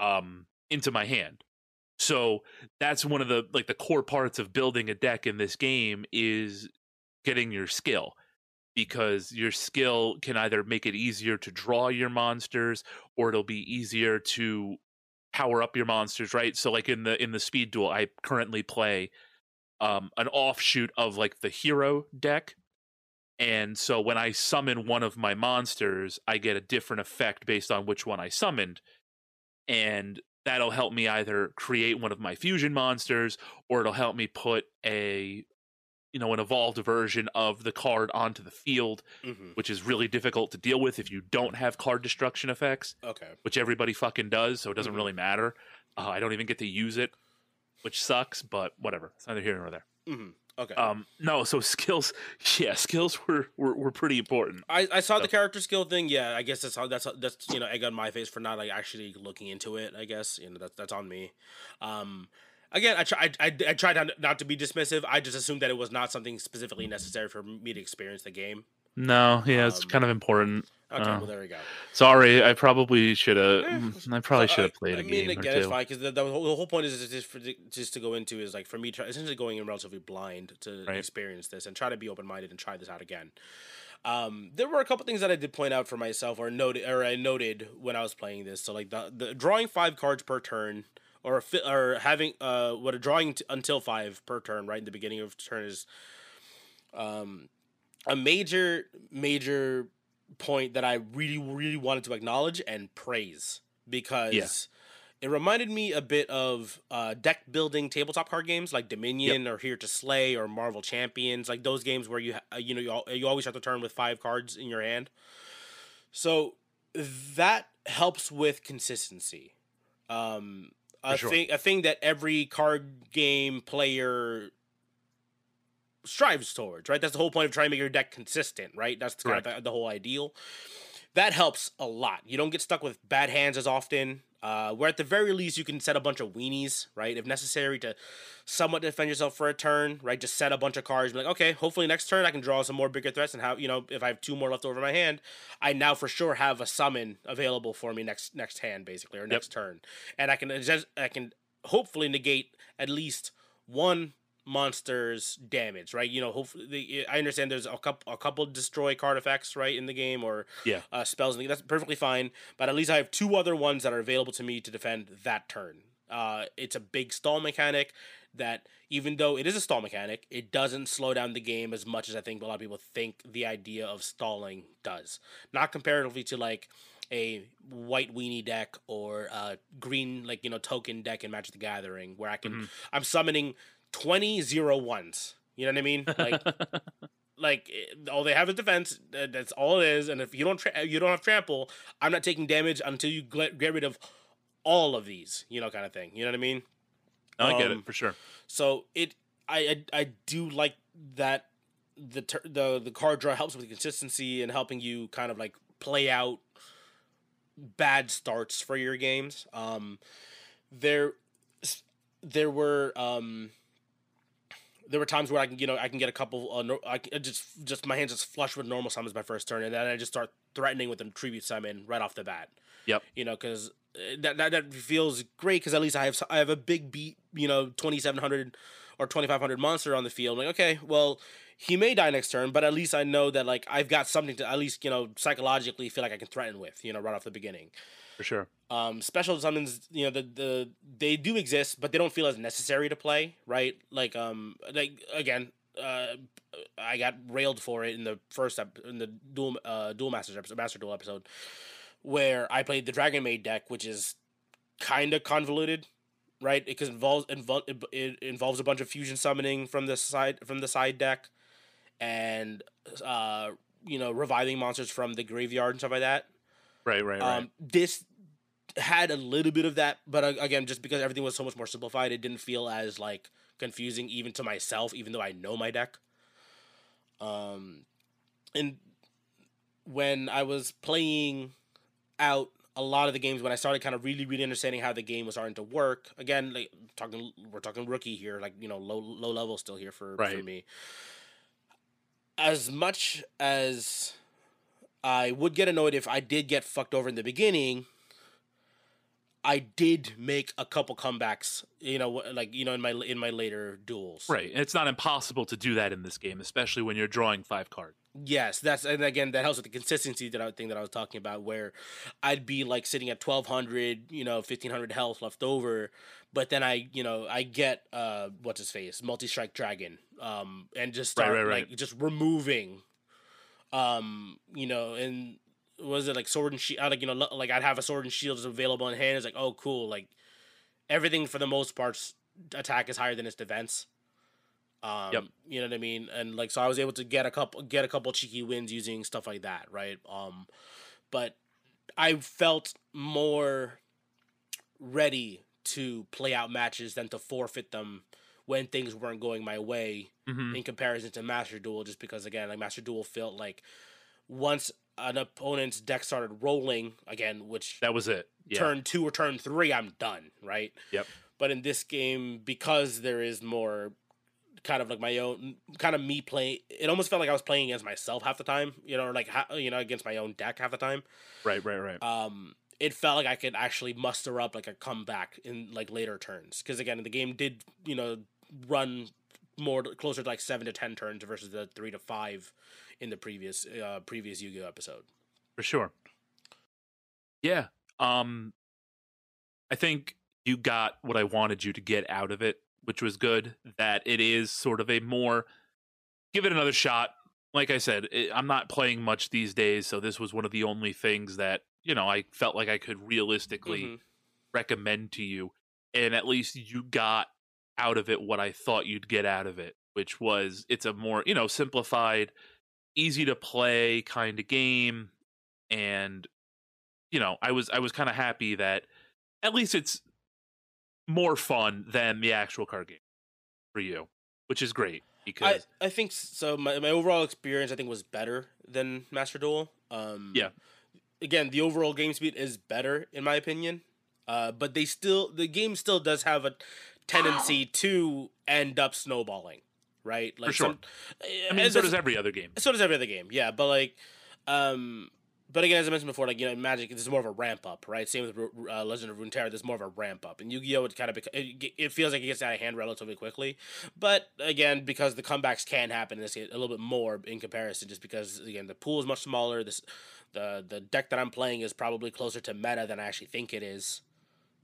Speaker 1: um into my hand. So that's one of the like the core parts of building a deck in this game is getting your skill because your skill can either make it easier to draw your monsters or it'll be easier to power up your monsters, right? So like in the in the speed duel I currently play um an offshoot of like the hero deck and so when I summon one of my monsters, I get a different effect based on which one I summoned. And that'll help me either create one of my fusion monsters or it'll help me put a you know an evolved version of the card onto the field,
Speaker 2: Mm-hmm.
Speaker 1: which is really difficult to deal with if you don't have card destruction effects,
Speaker 2: Okay.
Speaker 1: which everybody fucking does, so it doesn't
Speaker 2: Mhm.
Speaker 1: really matter. Uh, I don't even get to use it, which sucks, but whatever. It's neither here nor there.
Speaker 2: Mm-hmm. Okay.
Speaker 1: Um, no, so skills, yeah, skills were were, were pretty important.
Speaker 2: I, I saw the character skill thing. Yeah, I guess that's how that's that's you know egg on my face for not like actually looking into it. I guess you know that's that's on me. Um, again, I try I, I, I tried not, not to be dismissive. I just assumed that it was not something specifically necessary for me to experience the game.
Speaker 1: No, yeah, it's
Speaker 2: Um,
Speaker 1: kind of important.
Speaker 2: Okay,
Speaker 1: Oh.
Speaker 2: well there we go.
Speaker 1: Sorry, I probably should have.
Speaker 2: Eh,
Speaker 1: I probably should have played
Speaker 2: I
Speaker 1: a
Speaker 2: mean,
Speaker 1: game or
Speaker 2: again, it's
Speaker 1: two.
Speaker 2: fine because the, the, whole, the whole point is, just for just to go into is like for me, try, essentially going in relatively blind to
Speaker 1: Right.
Speaker 2: experience this and try to be open minded and try this out again. Um, there were a couple things that I did point out for myself or noted or I noted when I was playing this. So like the, the drawing five cards per turn. Or, a or having uh what a drawing t- until five per turn right in the beginning of turn is um a major major point that I really really wanted to acknowledge and praise because it reminded me a bit of uh, deck building tabletop card games like Dominion or Here to Slay or Marvel Champions, like those games where you ha- uh, you know you, al- you always have to turn with five cards in your hand. So that helps with consistency. Um, a
Speaker 1: sure.
Speaker 2: thing a thing that every card game player strives towards, right? That's the whole point of trying to make your deck consistent, right? That's kind of the, the whole ideal. That helps a lot. You don't get stuck with bad hands as often. Uh, where at the very least you can set a bunch of weenies, right? If necessary to somewhat defend yourself for a turn, right? Just set a bunch of cards. Be like, okay, hopefully next turn I can draw some more bigger threats and have you know if I have two more left over my hand, I now for sure have a summon available for me next next hand basically or next turn, and I can I can hopefully negate at least one monster's damage, right? You know, hopefully the, I understand there's a couple a couple destroy card effects right in the game or
Speaker 1: Yeah.
Speaker 2: uh, spells. And that's perfectly fine. But at least I have two other ones that are available to me to defend that turn. Uh, it's a big stall mechanic that even though it is a stall mechanic, it doesn't slow down the game as much as I think a lot of people think the idea of stalling does. Not comparatively to like a white weenie deck or a green like you know token deck in Magic the Gathering where I can
Speaker 1: Mhm.
Speaker 2: I'm summoning 20 zero ones. You know what I mean? Like like eh, all they have is defense. uh, That's all it is. And if you don't tra- you don't have trample, I'm not taking damage until you get, get rid of all of these. You know, kind of thing. You know what I mean?
Speaker 1: I get
Speaker 2: um,
Speaker 1: it for sure.
Speaker 2: So it, I, I, I do like that the tur the the card draw helps with consistency and helping you kind of like play out bad starts for your games. Um, there, there were um, there were times where I can you know I can get a couple uh, no, I can, just just my hands just flush with normal summons my first turn and then I just start threatening with a tribute summon right off the bat.
Speaker 1: Yep.
Speaker 2: You know, because that, that that feels great because at least I have I have a big beat you know twenty seven hundred or twenty five hundred monster on the field. like okay, well he may die next turn, but at least I know that like I've got something to at least you know psychologically feel like I can threaten with you know right off the beginning.
Speaker 1: For sure.
Speaker 2: Um, special summons, you know, the the they do exist, but they don't feel as necessary to play, right? Like um, like again, uh, I got railed for it in the first ep- in the dual uh dual masters episode, master duel episode, where I played the Dragon Maid deck, which is kind of convoluted, right? It involves invol- it, it involves a bunch of fusion summoning from the side from the side deck, and uh, you know, reviving monsters from the graveyard and stuff like that.
Speaker 1: Right, right, right.
Speaker 2: Um, this had a little bit of that, but uh, again, just because everything was so much more simplified, it didn't feel as like confusing even to myself, even though I know my deck. Um, and when I was playing out a lot of the games, when I started kind of really, really understanding how the game was starting to work, again, like talking, we're talking rookie here, like you know, low, low level still here for for me. As much as I would get annoyed if I did get fucked over in the beginning. I did make a couple comebacks, you know, like you know, in my in my later duels.
Speaker 1: right. And it's not impossible to do that in this game, especially when you're drawing five cards.
Speaker 2: Yes, that's and again that helps with the consistency that I thing that I was talking about, where I'd be like sitting at twelve hundred, you know, fifteen hundred health left over, but then I, you know, I get uh, what's his face, multi strike dragon, um, and just
Speaker 1: Right,
Speaker 2: start
Speaker 1: right, right.
Speaker 2: like just removing, um, you know, and was it like sword and shield? Like you know, like I'd have a sword and shield available in hand. It's like, oh, cool, like everything for the most parts attack is higher than its defense. Um,
Speaker 1: Yep.
Speaker 2: you know what I mean? And like, so I was able to get a couple, get a couple cheeky wins using stuff like that, right? Um, but I felt more ready to play out matches than to forfeit them when things weren't going my way
Speaker 1: Mm-hmm.
Speaker 2: in comparison to Master Duel, just because again, like Master Duel felt like once an opponent's deck started rolling again, which
Speaker 1: That was it. Yeah.
Speaker 2: turn two or turn three, I'm done, right?
Speaker 1: Yep.
Speaker 2: But in this game, because there is more kind of like my own kind of me playing. It almost felt like I was playing against myself half the time, you know, or like you know against my own deck half the time.
Speaker 1: Right, right, right.
Speaker 2: Um, it felt like I could actually muster up like a comeback in like later turns because again the game did you know run more closer to like seven to ten turns versus the three to five in the previous uh previous Yu-Gi-Oh episode.
Speaker 1: For sure. Yeah. Um I think you got what I wanted you to get out of it, which was good. That it is sort of a more give it another shot. Like I said, it, I'm not playing much these days, so this was one of the only things that, you know, I felt like I could realistically
Speaker 2: Mhm.
Speaker 1: recommend to you. And at least you got out of it what I thought you'd get out of it, which was it's a more, you know, simplified, easy to play kind of game. And, you know, I was I was kind of happy that at least it's more fun than the actual card game for you, which is great because
Speaker 2: I think so. My, my overall experience, I think, was better than Master Duel. Um,
Speaker 1: Yeah.
Speaker 2: Again, the overall game speed is better in my opinion, uh, but they still the game still does have a tendency to end up snowballing, right? Like
Speaker 1: sure.
Speaker 2: I
Speaker 1: I mean, so does every other game.
Speaker 2: so does every other game, yeah. But like, um, but again, as I mentioned before, like you know, in Magic, is more of a ramp up, right? Same with uh, Legend of Runeterra, there's more of a ramp up. And Yu-Gi-Oh, it kind of bec- it, it feels like it gets out of hand relatively quickly. But again, because the comebacks can happen, in this game, a little bit more in comparison, just because again the pool is much smaller. This the the deck that I'm playing is probably closer to meta than I actually think it is.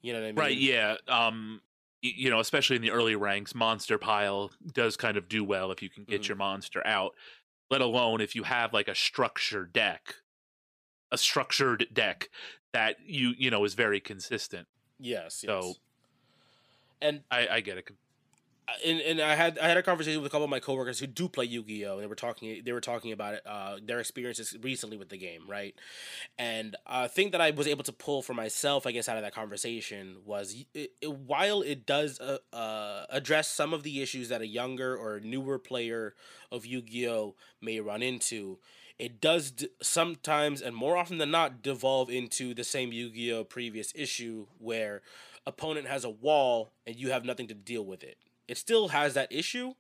Speaker 2: You know what I mean?
Speaker 1: Right, yeah. Um y- you know, especially in the early ranks, monster pile does kind of do well if you can get
Speaker 2: Mhm.
Speaker 1: your monster out. Let alone if you have like a structured deck, a structured deck that you you know is very consistent.
Speaker 2: Yes. yes.
Speaker 1: So-
Speaker 2: and
Speaker 1: I, I get it.
Speaker 2: And, and I had I had a conversation with a couple of my coworkers who do play Yu-Gi-Oh. they were talking they were talking about it uh, their experiences recently with the game, right? And a thing that I was able to pull for myself, I guess, out of that conversation was it, it- while it does uh, uh, address some of the issues that a younger or newer player of Yu-Gi-Oh may run into. It does d- sometimes and more often than not devolve into the same Yu-Gi-Oh previous issue where opponent has a wall and you have nothing to deal with it it still has that issue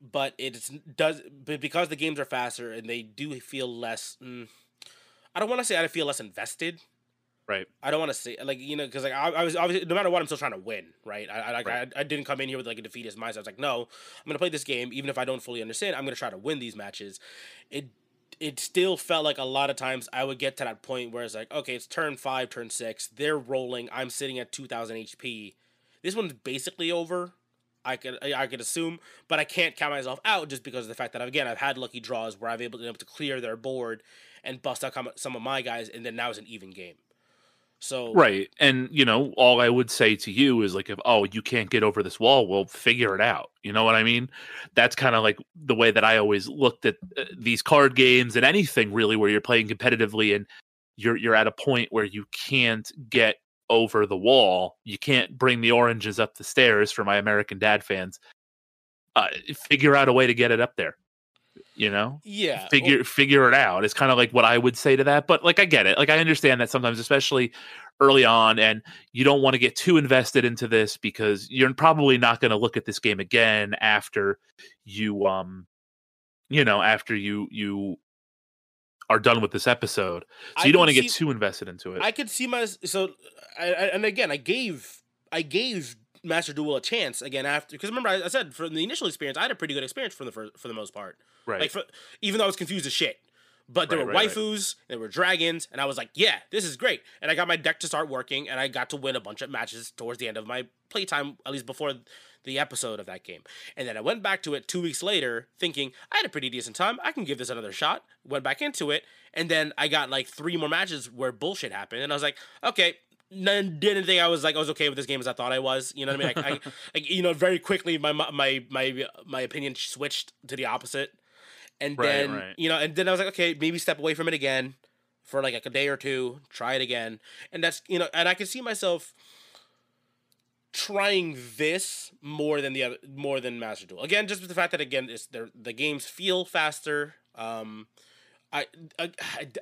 Speaker 2: but it's does but because the games are faster and they do feel less mm, i don't want to say i feel less invested
Speaker 1: Right.
Speaker 2: i don't want to say like you know because like I, I was obviously no matter what i'm still trying to win right i I, like,
Speaker 1: Right.
Speaker 2: I I didn't come in here with like a defeatist mindset i was like no i'm gonna play this game even if i don't fully understand i'm gonna try to win these matches it it still felt like a lot of times I would get to that point where it's like, okay, it's turn five, turn six, they're rolling, I'm sitting at 2000 HP. This one's basically over. I could I could assume, but I can't count myself out just because of the fact that again I've had lucky draws where I've able, been able to clear their board and bust out some of my guys, and then now it's an even game. So
Speaker 1: Right. And you know, all I would say to you is like if oh, you can't get over this wall, well, figure it out. You know what I mean? That's kind of like the way that I always looked at uh, these card games and anything really where you're playing competitively and you're you're at a point where you can't get over the wall. You can't bring the oranges up the stairs for my American Dad fans. Uh, figure out a way to get it up there. You know?
Speaker 2: yeah, well,
Speaker 1: figure figure it out. It's kind of like what I would say to that. But like I get it. Like I understand that sometimes, especially early on, and you don't want to get too invested into this because you're probably not going to look at this game again after you um you know after you you are done with this episode. So
Speaker 2: I
Speaker 1: you don't want to get too invested into it.
Speaker 2: I could see my so, I, I, and again, I gave I gave Master Duel a chance again after because remember I, I said from the initial experience I had a pretty good experience for the for, for the most part.
Speaker 1: right.
Speaker 2: Like for, even though I was confused as shit. But there
Speaker 1: Right,
Speaker 2: were
Speaker 1: right, right.
Speaker 2: waifus, there were dragons, and I was like, yeah, this is great. And I got my deck to start working, and I got to win a bunch of matches towards the end of my playtime, at least before the episode of that game. And then I went back to it two weeks later, thinking, I had a pretty decent time. I can give this another shot. Went back into it, and then I got like three more matches where bullshit happened. And I was like, okay, none, didn't think I was like I was okay with this game as I thought I was. You know what I mean? Like, I, I, you know, very quickly my my my my opinion switched to the opposite, and
Speaker 1: Right,
Speaker 2: then
Speaker 1: right.
Speaker 2: you know, and then I was like, okay, maybe step away from it again for like, a day or two, try it again, and that's you know, and I can see myself trying this more than the other more than Master Duel. Again, just with the fact that again, it's the the games feel faster. Um, I, I,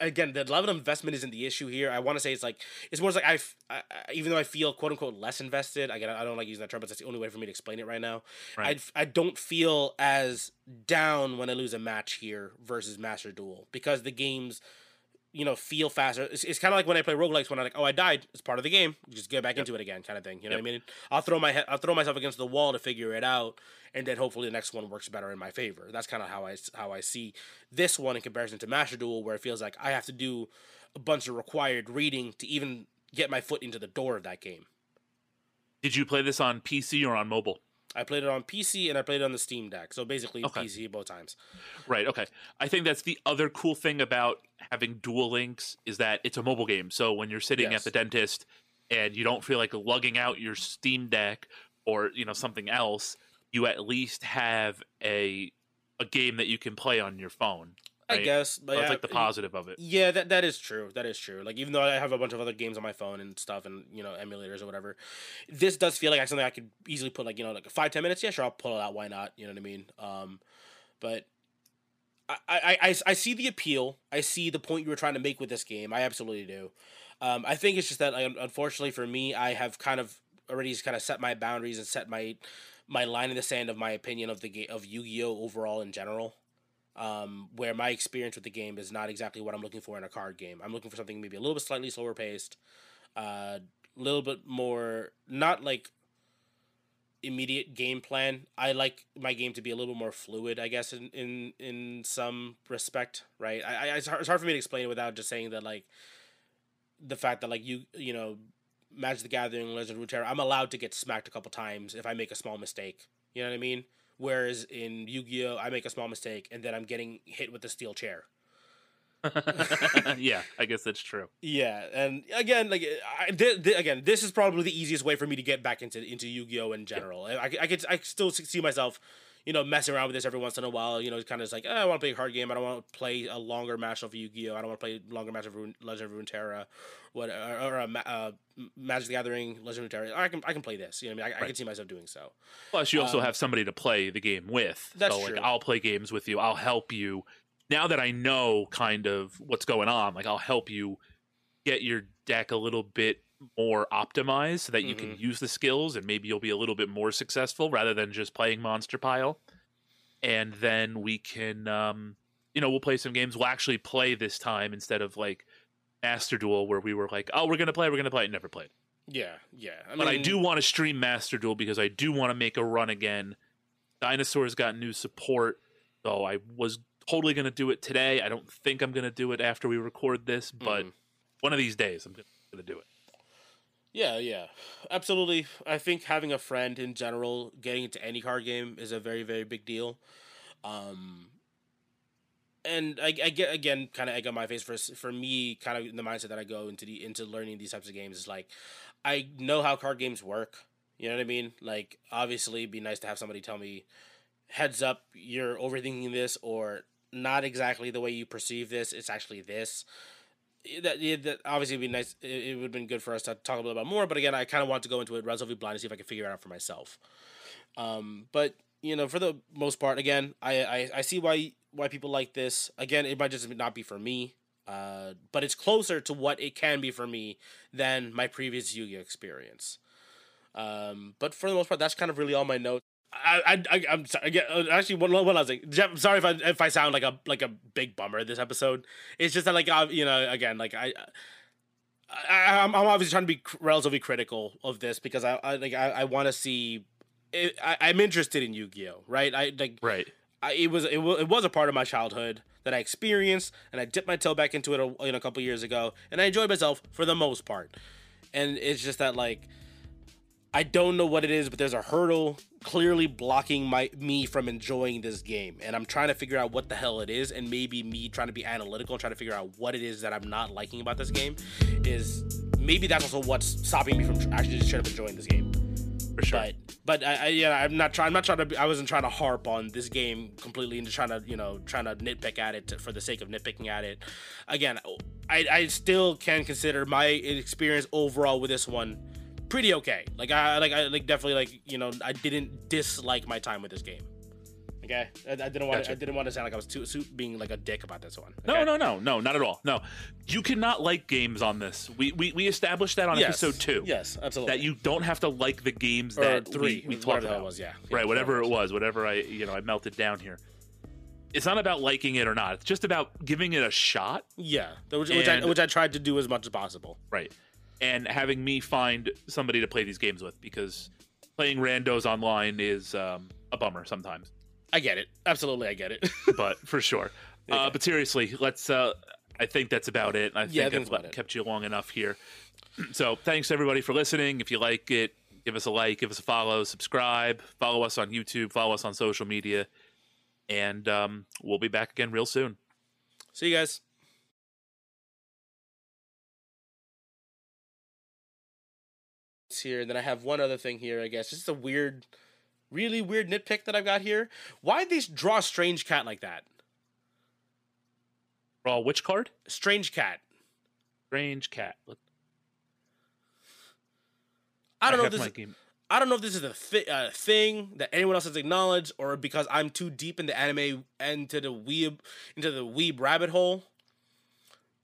Speaker 2: again the level of investment isn't the issue here. I want to say it's like it's more like I, I, even though I feel quote unquote less invested. Again, I don't like using that term, but that's the only way for me to explain it right now. Right. I I don't feel as down when I lose a match here versus Master Duel because the games you know, feel faster. It's, it's kind of like when I play roguelikes when I'm like, oh, I died. It's part of the game. just get back yep. into it again, kind of thing. You know yep. what I mean? I'll throw my head, I'll throw myself against the wall to figure it out, and then hopefully the next one works better in my favor. That's kind of how I how I see this one in comparison to Master Duel, where it feels like I have to do a bunch of required reading to even get my foot into the door of that game.
Speaker 1: Did you play this on PC or on mobile?
Speaker 2: I played it on PC and I played it on the Steam Deck. So basically okay. PC both times.
Speaker 1: Right. Okay. I think that's the other cool thing about having Duel Links is that it's a mobile game. So when you're sitting yes. at the dentist and you don't feel like lugging out your Steam Deck or you know something else, you at least have a a game that you can play on your phone.
Speaker 2: Right? I guess,
Speaker 1: but that's yeah, like the positive of it.
Speaker 2: Yeah, that that is true. That is true. Like even though I have a bunch of other games on my phone and stuff, and you know emulators or whatever, this does feel like something I could easily put like you know like five ten minutes. Yeah, sure, I'll pull it out. Why not? You know what I mean? Um, but I, I, I, I see the appeal. I see the point you were trying to make with this game. I absolutely do. Um, I think it's just that like, unfortunately for me, I have kind of already kind of set my boundaries and set my my line in the sand of my opinion of the game of Yu Gi Oh overall in general um, where my experience with the game is not exactly what I'm looking for in a card game. I'm looking for something maybe a little bit slightly slower paced, a uh, little bit more not like immediate game plan. I like my game to be a little bit more fluid, I guess, in in in some respect, right? I, I it's, hard, it's hard for me to explain it without just saying that like the fact that like you you know Magic the Gathering, Legend of Runeterra, I'm allowed to get smacked a couple times if I make a small mistake. You know what I mean? Whereas in Yu Gi Oh, I make a small mistake and then I'm getting hit with a steel chair.
Speaker 1: yeah, I guess that's true.
Speaker 2: Yeah, and again, like I, th- th- again, this is probably the easiest way for me to get back into into Yu Gi Oh in general. Yeah. I, I could I still see myself you know, messing around with this every once in a while. You know, it's kind of like, oh, I want to play a hard game. I don't want to play a longer match of Yu-Gi-Oh. I don't want to play a longer match of Rune, Legend of Runeterra, what or, or a uh, Magic the Gathering, Legend of Runeterra. I can I can play this. You know, I mean, I, right. I can see myself doing so.
Speaker 1: Plus, you also um, have somebody to play the game with.
Speaker 2: That's
Speaker 1: so,
Speaker 2: true.
Speaker 1: Like, I'll play games with you. I'll help you. Now that I know kind of what's going on, like I'll help you get your deck a little bit more optimized so that you mm-hmm. can use the skills and maybe you'll be a little bit more successful rather than just playing monster pile. And then we can um you know we'll play some games. We'll actually play this time instead of like master duel where we were like oh we're gonna play we're gonna play. And never played.
Speaker 2: Yeah yeah.
Speaker 1: I mean, but i do want to stream master duel because i do want to make a run again. Dinosaurs got new support so i was totally gonna do it today. I don't think i'm gonna do it after we record this but mm. one of these days i'm gonna do it
Speaker 2: yeah, yeah, absolutely. I think having a friend in general, getting into any card game is a very, very big deal. Um, and I, I get again, kind of egg on my face for for me, kind of the mindset that I go into the into learning these types of games is like, I know how card games work. You know what I mean? Like, obviously, it'd be nice to have somebody tell me, heads up, you're overthinking this, or not exactly the way you perceive this. It's actually this that, that obviously would be nice. It, would have been good for us to talk a little bit more. But again, I kind of want to go into it relatively blind to see if I can figure it out for myself. Um, but you know, for the most part, again, I, I, I see why why people like this. Again, it might just not be for me. Uh, but it's closer to what it can be for me than my previous Yu-Gi-Oh experience. Um, but for the most part, that's kind of really all my notes. I, I, I am sorry. Again, uh, actually, one, one last thing, Jeff. I'm sorry if I if I sound like a like a big bummer this episode. It's just that like uh, you know again like I. I, I'm, I'm obviously trying to be relatively critical of this because I, I like I, I want to see it, I, I'm interested in Yu-Gi-Oh, right? I like
Speaker 1: right.
Speaker 2: I, it was it was it was a part of my childhood that I experienced, and I dipped my toe back into it a, you know, a couple years ago, and I enjoyed myself for the most part. And it's just that like I don't know what it is, but there's a hurdle clearly blocking my me from enjoying this game, and I'm trying to figure out what the hell it is, and maybe me trying to be analytical and trying to figure out what it is that I'm not liking about this game is maybe that's also what's stopping me from actually just straight up enjoying this game.
Speaker 1: For sure.
Speaker 2: But but I, I yeah I'm not trying I'm not trying to be, I wasn't trying to harp on this game completely and just trying to you know trying to nitpick at it to, for the sake of nitpicking at it. Again, I I still can consider my experience overall with this one pretty okay. Like I like I like definitely like you know I didn't dislike my time with this game. Okay, I, I didn't want
Speaker 1: Gotcha.
Speaker 2: to, I didn't want to sound like I was too, too being like a dick about this one.
Speaker 1: No,
Speaker 2: okay?
Speaker 1: no, no, no, not at all. No, you cannot like games on this. We we, we established that on
Speaker 2: Yes.
Speaker 1: episode two.
Speaker 2: Yes, absolutely.
Speaker 1: That you don't have to like the games
Speaker 2: or
Speaker 1: that
Speaker 2: three,
Speaker 1: we, we talked about.
Speaker 2: was. Yeah,
Speaker 1: right whatever it was whatever i you know i melted down here it's not about liking it or not it's just about giving it a shot
Speaker 2: Yeah, which, which, I, which I tried to do as much as possible.
Speaker 1: right and having me find somebody to play these games with because playing randos online is um, a bummer sometimes
Speaker 2: I get it. Absolutely, I get it.
Speaker 1: but for sure uh, but seriously let's uh, i think that's about it i think,
Speaker 2: Yeah, think
Speaker 1: i've
Speaker 2: that's about it.
Speaker 1: kept you long enough here so thanks everybody for listening if you like it give us a like give us a follow subscribe follow us on youtube follow us on social media and um, we'll be back again real soon
Speaker 2: See you guys. It's Here, and then I have one other thing here. I guess just a weird, really weird nitpick that I've got here. Why did they draw Straynge Cat like that?
Speaker 1: Raw which card?
Speaker 2: Straynge Cat.
Speaker 1: Straynge cat. Look,
Speaker 2: I don't know if this. Is,
Speaker 1: game.
Speaker 2: I don't know if this is a thi- uh, thing that anyone else has acknowledged, or because I'm too deep in the anime and to the weeb into the weeb rabbit hole.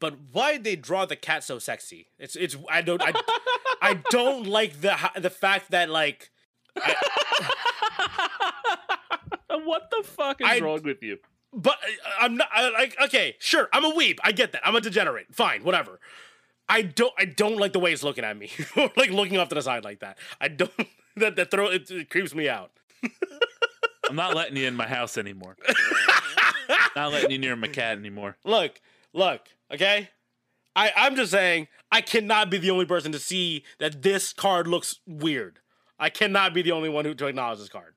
Speaker 2: But why did they draw the cat so sexy? It's it's I don't I, I don't like the the fact that like
Speaker 1: what the fuck is
Speaker 2: I-
Speaker 1: wrong with you?
Speaker 2: But I- I'm not I, like okay, sure. I'm a weeb. I get that. I'm a degenerate. Fine, whatever. I don't. I don't like the way it's looking at me, like looking off to the side like that. I don't. That that throw it, it creeps me out.
Speaker 1: I'm not letting you in my house anymore. not letting you near my cat anymore.
Speaker 2: Look, look. Okay, I I'm just saying I cannot be the only person to see that this card looks weird. I cannot be the only one who to acknowledge this card.